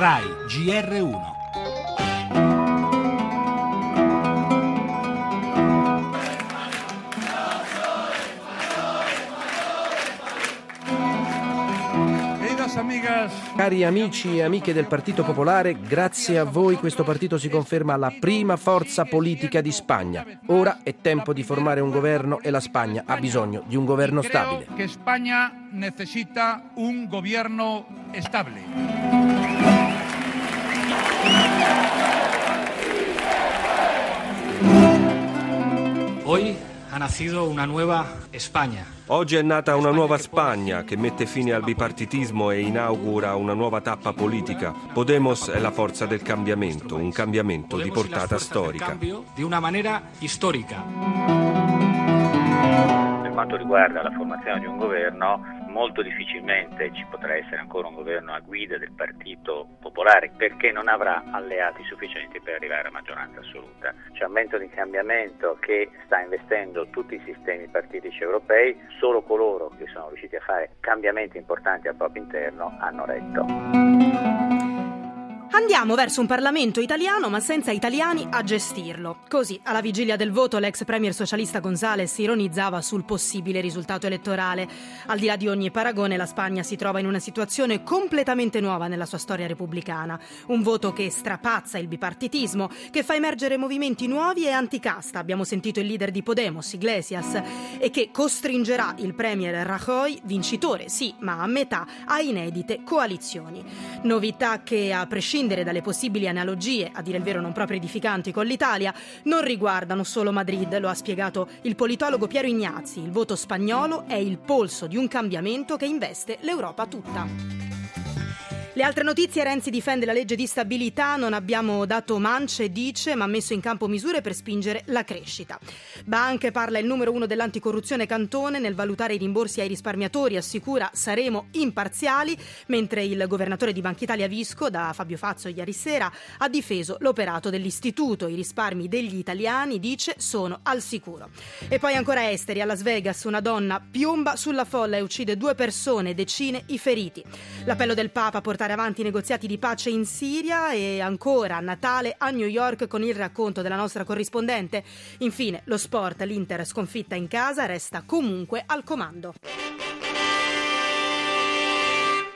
RAI GR1. Cari amici e amiche del Partito Popolare, grazie a voi questo partito si conferma la prima forza politica di Spagna. Ora è tempo di formare un governo e la Spagna ha bisogno di un governo stabile. Che Spagna necessita un governo stabile. Hoy ha nacido una nueva España. Oggi è nata una nuova Spagna che mette fine al bipartitismo e inaugura una nuova tappa politica. Podemos è la forza del cambiamento, un cambiamento di portata storica. de una manera histórica. Quanto riguarda la formazione di un governo, molto difficilmente ci potrà essere ancora un governo a guida del Partito Popolare perché non avrà alleati sufficienti per arrivare a maggioranza assoluta. C'è un vento di cambiamento che sta investendo tutti i sistemi partitici europei, solo coloro che sono riusciti a fare cambiamenti importanti al proprio interno hanno retto. Andiamo verso un Parlamento italiano ma senza italiani a gestirlo. Così, alla vigilia del voto, l'ex premier socialista González ironizzava sul possibile risultato elettorale. Al di là di ogni paragone, la Spagna si trova in una situazione completamente nuova nella sua storia repubblicana. Un voto che strapazza il bipartitismo, che fa emergere movimenti nuovi e anticasta. Abbiamo sentito il leader di Podemos, Iglesias, e che costringerà il premier Rajoy, vincitore sì, ma a metà, a inedite coalizioni. Novità che, a prescindere dalle possibili analogie, a dire il vero non proprio edificanti con l'Italia, non riguardano solo Madrid, lo ha spiegato il politologo Piero Ignazzi. Il voto spagnolo è il polso di un cambiamento che investe l'Europa tutta. Le altre notizie, Renzi difende la legge di stabilità, non abbiamo dato mance, dice, ma ha messo in campo misure per spingere la crescita. Banche parla il numero uno dell'anticorruzione Cantone nel valutare i rimborsi ai risparmiatori, assicura saremo imparziali, mentre il governatore di Banca Italia Visco, da Fabio Fazzo ieri sera, ha difeso l'operato dell'istituto. I risparmi degli italiani, dice, sono al sicuro. E poi ancora esteri, a Las Vegas una donna piomba sulla folla e uccide due persone, decine i feriti. L'appello del Papa a portare avanti i negoziati di pace in Siria e ancora Natale a New York con il racconto della nostra corrispondente. Infine, lo sport, l'Inter sconfitta in casa resta comunque al comando.